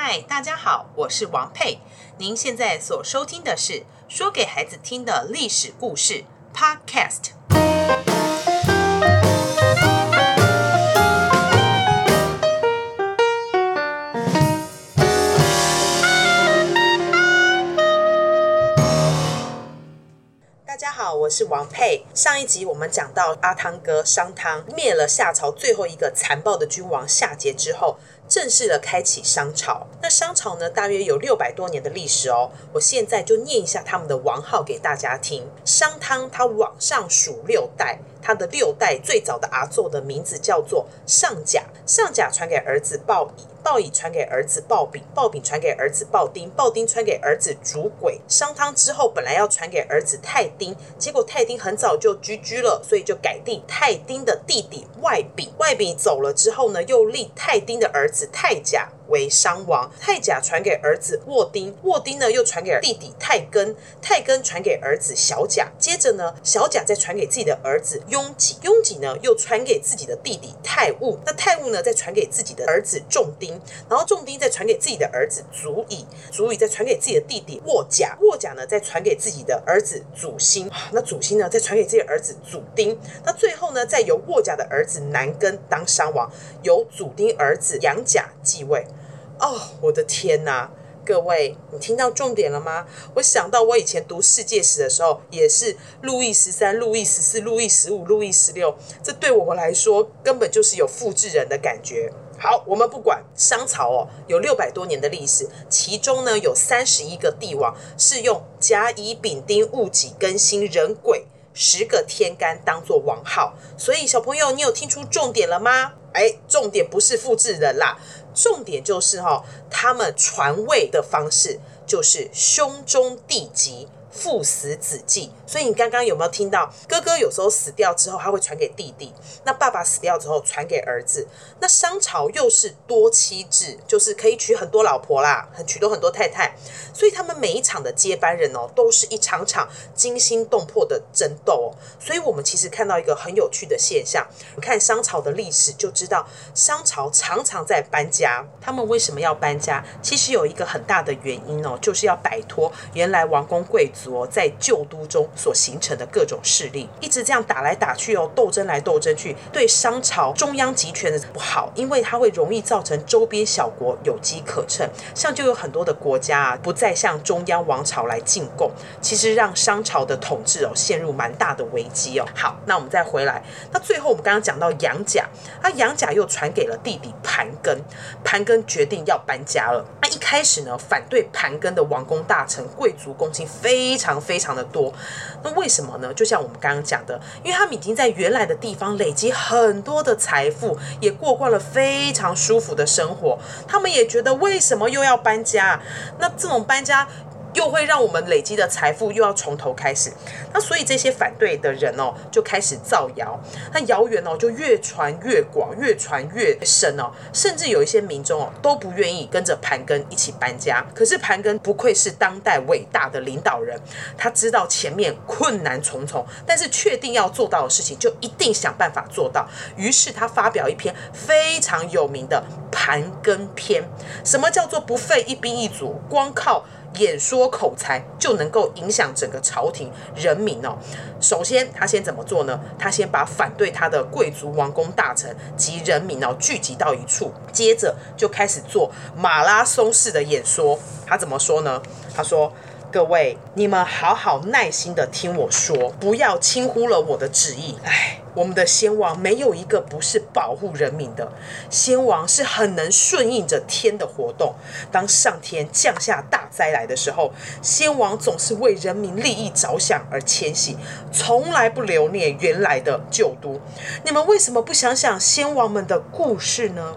嗨，大家好，我是王佩。您现在所收听的是说给孩子听的历史故事 Podcast。大家好，我是王佩。上一集我们讲到阿汤哥商汤灭了夏朝最后一个残暴的君王夏桀之后。正式的开启商朝。那商朝呢，大约有六百多年的历史哦。我现在就念一下他们的王号给大家听。商汤他往上数六代，他的六代最早的阿祖的名字叫做上甲，上甲传给儿子鲍乙。鲍乙传给儿子鲍丙，鲍丙传给儿子鲍丁，鲍丁传给儿子主鬼。商汤之后本来要传给儿子太丁，结果太丁很早就居居了，所以就改定太丁的弟弟外丙。外丙走了之后呢，又立太丁的儿子是太假。为商王，太甲传给儿子沃丁，沃丁呢又传给弟弟太庚，太庚传给儿子小甲，接着呢小甲再传给自己的儿子雍己，雍己呢又传给自己的弟弟太戊，那太戊呢再传给自己的儿子仲丁，然后仲丁再传给自己的儿子祖乙，祖乙再传给自己的弟弟沃甲，沃甲呢再传给自己的儿子祖辛，那祖辛呢再传给自己的儿子祖丁，那最后呢再由沃甲的儿子南庚当商王，由祖丁儿子杨甲继位。哦，我的天哪！各位，你听到重点了吗？我想到我以前读世界史的时候，也是路易十三、路易十四、路易十五、路易十六，这对我来说根本就是有复制人的感觉。好，我们不管商朝哦，有六百多年的历史，其中呢有三十一个帝王是用甲乙丙丁戊己庚辛壬癸十个天干当做王号，所以小朋友，你有听出重点了吗？哎，重点不是复制人啦。重点就是哈，他们传位的方式就是兄终弟及。父死子继，所以你刚刚有没有听到哥哥有时候死掉之后，他会传给弟弟；那爸爸死掉之后，传给儿子。那商朝又是多妻制，就是可以娶很多老婆啦，很娶多很多太太。所以他们每一场的接班人哦，都是一场场惊心动魄的争斗哦。所以我们其实看到一个很有趣的现象，你看商朝的历史就知道，商朝常常在搬家。他们为什么要搬家？其实有一个很大的原因哦，就是要摆脱原来王公贵族。在旧都中所形成的各种势力，一直这样打来打去哦，斗争来斗争去，对商朝中央集权的不好，因为它会容易造成周边小国有机可乘，像就有很多的国家啊，不再向中央王朝来进贡，其实让商朝的统治哦陷入蛮大的危机哦。好，那我们再回来，那最后我们刚刚讲到杨甲，那杨甲又传给了弟弟盘庚，盘庚决定要搬家了。那一开始呢，反对盘庚的王公大臣、贵族公卿非。非常非常的多，那为什么呢？就像我们刚刚讲的，因为他们已经在原来的地方累积很多的财富，也过惯了非常舒服的生活，他们也觉得为什么又要搬家？那这种搬家。又会让我们累积的财富又要从头开始，那所以这些反对的人哦，就开始造谣，那谣言哦就越传越广，越传越深哦，甚至有一些民众哦都不愿意跟着盘庚一起搬家。可是盘庚不愧是当代伟大的领导人，他知道前面困难重重，但是确定要做到的事情就一定想办法做到。于是他发表一篇非常有名的《盘庚篇》。什么叫做不费一兵一卒，光靠演说口才就能够影响整个朝廷人民哦。首先，他先怎么做呢？他先把反对他的贵族、王公大臣及人民哦聚集到一处，接着就开始做马拉松式的演说。他怎么说呢？他说。各位，你们好好耐心的听我说，不要轻忽了我的旨意。哎，我们的先王没有一个不是保护人民的，先王是很能顺应着天的活动。当上天降下大灾来的时候，先王总是为人民利益着想而迁徙，从来不留念原来的旧都。你们为什么不想想先王们的故事呢？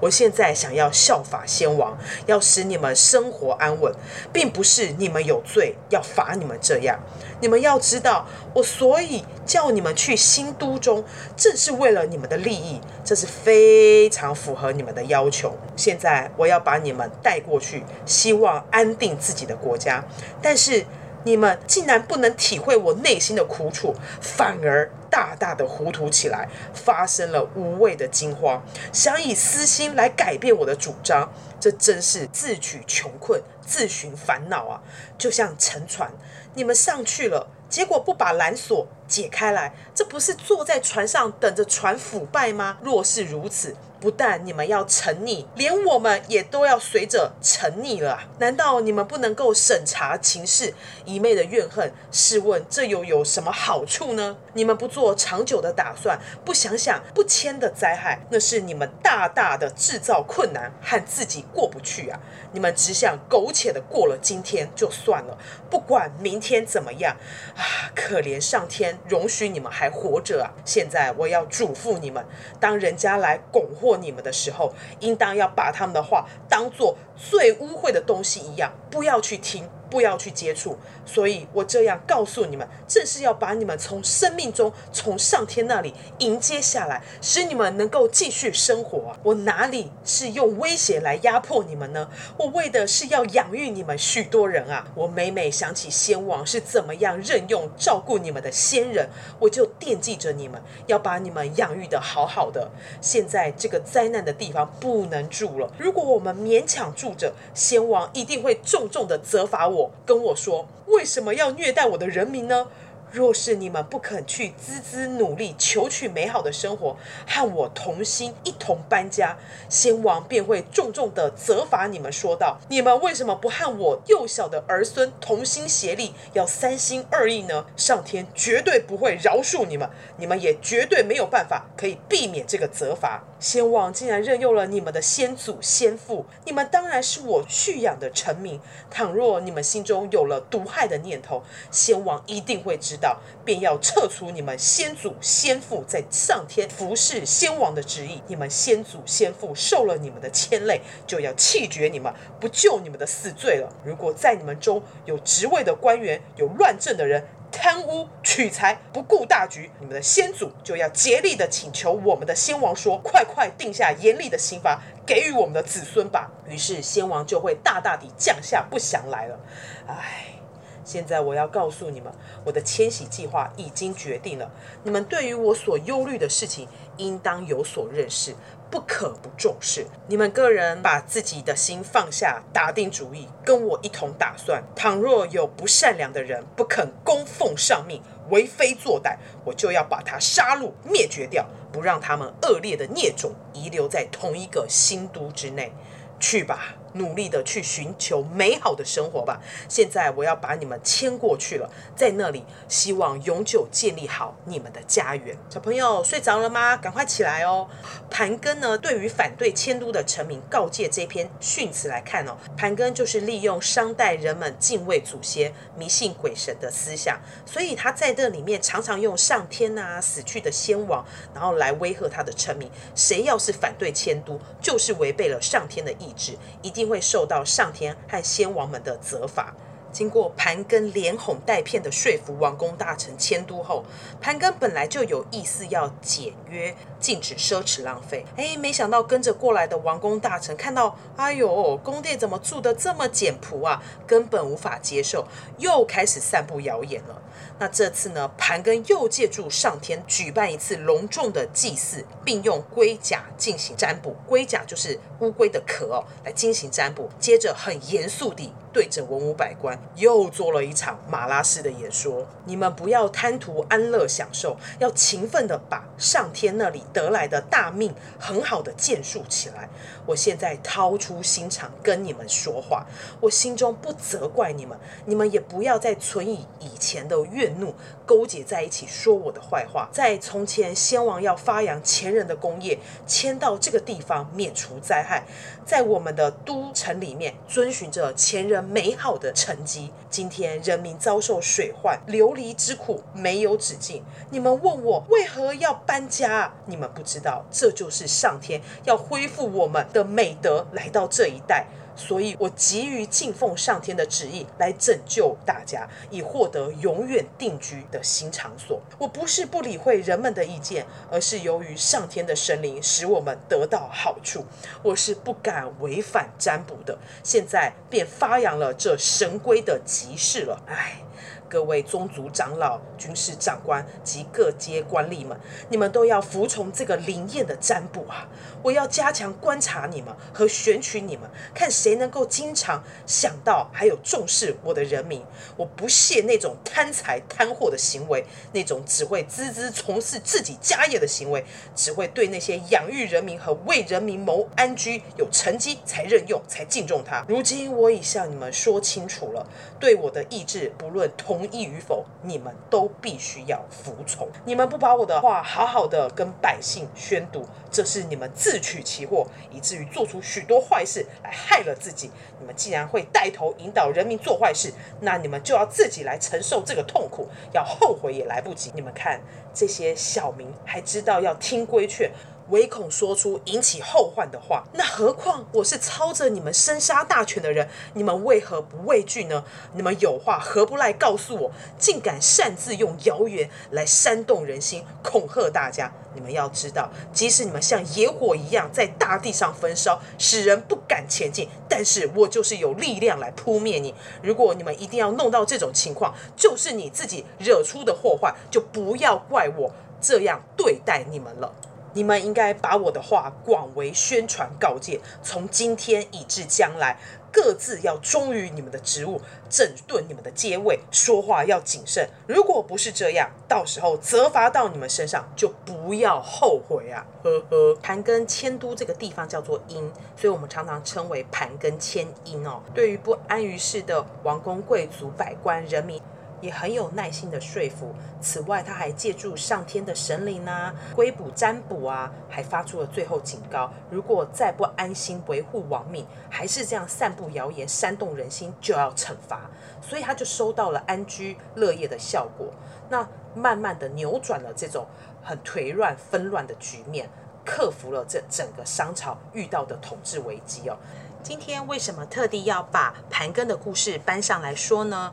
我现在想要效法先王，要使你们生活安稳，并不是你们有罪要罚你们这样。你们要知道，我所以叫你们去新都中，正是为了你们的利益，这是非常符合你们的要求。现在我要把你们带过去，希望安定自己的国家，但是你们竟然不能体会我内心的苦楚，反而大大的糊涂起来，发生了无谓的惊慌，想以私心来改变我的主张，这真是自取穷困，自寻烦恼啊！就像沉船，你们上去了，结果不把缆索解开来，这不是坐在船上等着船腐败吗？若是如此，不但你们要沉溺，连我们也都要随着沉溺了啊。难道你们不能够审查情势，一昧的怨恨？试问这又有什么好处呢？你们不做长久的打算，不想想不迁的灾害，那是你们大大的制造困难和自己过不去啊！你们只想苟且的过了今天就算了，不管明天怎么样啊！可怜上天容许你们还活着啊！现在我要嘱咐你们，当人家来拱祸。过你们的时候，应当要把他们的话当做最污秽的东西一样，不要去听。不要去接触，所以我这样告诉你们，正是要把你们从生命中，从上天那里迎接下来，使你们能够继续生活。我哪里是用威胁来压迫你们呢？我为的是要养育你们许多人啊！我每每想起先王是怎么样任用照顾你们的先人，我就惦记着你们，要把你们养育得好好的。现在这个灾难的地方不能住了，如果我们勉强住着，先王一定会重重的责罚我我。跟我说，为什么要虐待我的人民呢？若是你们不肯去孜孜努力求取美好的生活，和我同心一同搬家，先王便会重重的责罚你们，说道：你们为什么不和我幼小的儿孙同心协力，要三心二意呢？上天绝对不会饶恕你们，你们也绝对没有办法可以避免这个责罚。先王竟然任用了你们的先祖先父，你们当然是我蓄养的臣民。倘若你们心中有了毒害的念头，先王一定会知道，便要撤除你们先祖先父在上天服侍先王的旨意。你们先祖先父受了你们的牵累，就要弃绝你们，不救你们的死罪了。如果在你们中有职位的官员，有乱政的人，贪污取财，不顾大局，你们的先祖就要竭力的请求我们的先王说：快快定下严厉的刑罚，给予我们的子孙吧。于是先王就会大大地降下不祥来了。唉，现在我要告诉你们，我的迁徙计划已经决定了。你们对于我所忧虑的事情，应当有所认识。不可不重视。你们个人把自己的心放下，打定主意，跟我一同打算。倘若有不善良的人不肯供奉上命，为非作歹，我就要把他杀戮灭绝掉，不让他们恶劣的孽种遗留在同一个新都之内。去吧。努力的去寻求美好的生活吧。现在我要把你们迁过去了，在那里希望永久建立好你们的家园。小朋友睡着了吗？赶快起来哦！盘庚呢，对于反对迁都的臣民告诫这篇训词来看哦，盘庚就是利用商代人们敬畏祖先、迷信鬼神的思想，所以他在这里面常常用上天啊、死去的先王，然后来威吓他的臣民。谁要是反对迁都，就是违背了上天的意志，一定会受到上天和先王们的责罚。经过盘庚连哄带骗的说服王公大臣迁都后，盘庚本来就有意思要简约，禁止奢侈浪费。哎，没想到跟着过来的王公大臣看到，哎呦，宫殿怎么住得这么简朴啊，根本无法接受，又开始散布谣言了。那这次呢，盘庚又借助上天举办一次隆重的祭祀，并用龟甲进行占卜。龟甲就是乌龟的壳哦，来进行占卜。接着很严肃地对着文武百官又做了一场马拉式的演说：你们不要贪图安乐享受，要勤奋的把上天那里得来的大命很好的建树起来。我现在掏出心肠跟你们说话，我心中不责怪你们，你们也不要再存以以前的怨怒，勾结在一起说我的坏话。在从前，先王要发扬前人的功业，迁到这个地方免除灾害，在我们的都城里面遵循着前人美好的成绩。今天人民遭受水患，流离之苦没有止境。你们问我为何要搬家？你们不知道，这就是上天要恢复我们的美德来到这一代，所以我急于敬奉上天的旨意来拯救大家，以获得永远定居的新场所。我不是不理会人们的意见，而是由于上天的神灵使我们得到好处，我是不敢违反占卜的。现在便发扬了这神规的吉事了。唉。各位宗族长老、军事长官及各阶官吏们，你们都要服从这个灵验的占卜啊！我要加强观察你们和选取你们，看谁能够经常想到还有重视我的人民。我不屑那种贪财贪货的行为，那种只会孜孜从事自己家业的行为，只会对那些养育人民和为人民谋安居有成绩才任用才敬重他。如今我已向你们说清楚了，对我的意志，不论同。意与否，你们都必须要服从。你们不把我的话好好的跟百姓宣读，这是你们自取其祸，以至于做出许多坏事来害了自己。你们既然会带头引导人民做坏事，那你们就要自己来承受这个痛苦，要后悔也来不及。你们看，这些小民还知道要听规劝。唯恐说出引起后患的话，那何况我是操着你们生杀大权的人，你们为何不畏惧呢？你们有话何不来告诉我？竟敢擅自用谣言来煽动人心，恐吓大家。你们要知道，即使你们像野火一样在大地上焚烧，使人不敢前进，但是我就是有力量来扑灭你。如果你们一定要弄到这种情况，就是你自己惹出的祸患，就不要怪我这样对待你们了。你们应该把我的话广为宣传告诫，从今天以至将来，各自要忠于你们的职务，整顿你们的阶位，说话要谨慎。如果不是这样，到时候责罚到你们身上，就不要后悔啊！呵呵。盘庚迁都这个地方叫做阴，所以我们常常称为盘庚迁阴哦。对于不安于世的王公贵族、百官、人民。也很有耐心的说服。此外，他还借助上天的神灵啊，归卜占卜啊，还发出了最后警告：如果再不安心维护王命，还是这样散布谣言、煽动人心，就要惩罚。所以他就收到了安居乐业的效果。那慢慢的扭转了这种很颓乱纷乱的局面，克服了这整个商朝遇到的统治危机哦。今天为什么特地要把盘庚的故事搬上来说呢？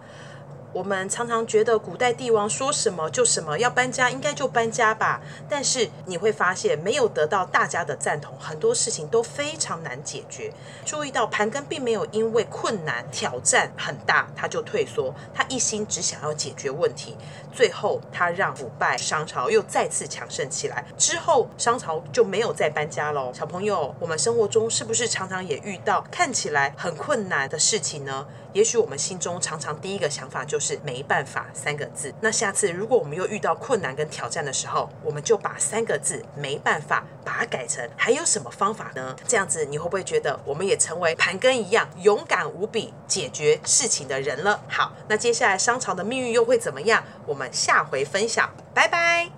我们常常觉得古代帝王说什么就什么，要搬家应该就搬家吧。但是你会发现，没有得到大家的赞同，很多事情都非常难解决。注意到盘庚并没有因为困难挑战很大他就退缩，他一心只想要解决问题。最后他让腐败商朝又再次强盛起来。之后商朝就没有再搬家喽。小朋友，我们生活中是不是常常也遇到看起来很困难的事情呢？也许我们心中常常第一个想法就是没办法三个字。那下次如果我们又遇到困难跟挑战的时候，我们就把三个字没办法把它改成还有什么方法呢？这样子你会不会觉得我们也成为盘根一样勇敢无比解决事情的人了？好，那接下来商朝的命运又会怎么样？我们下回分享，拜拜。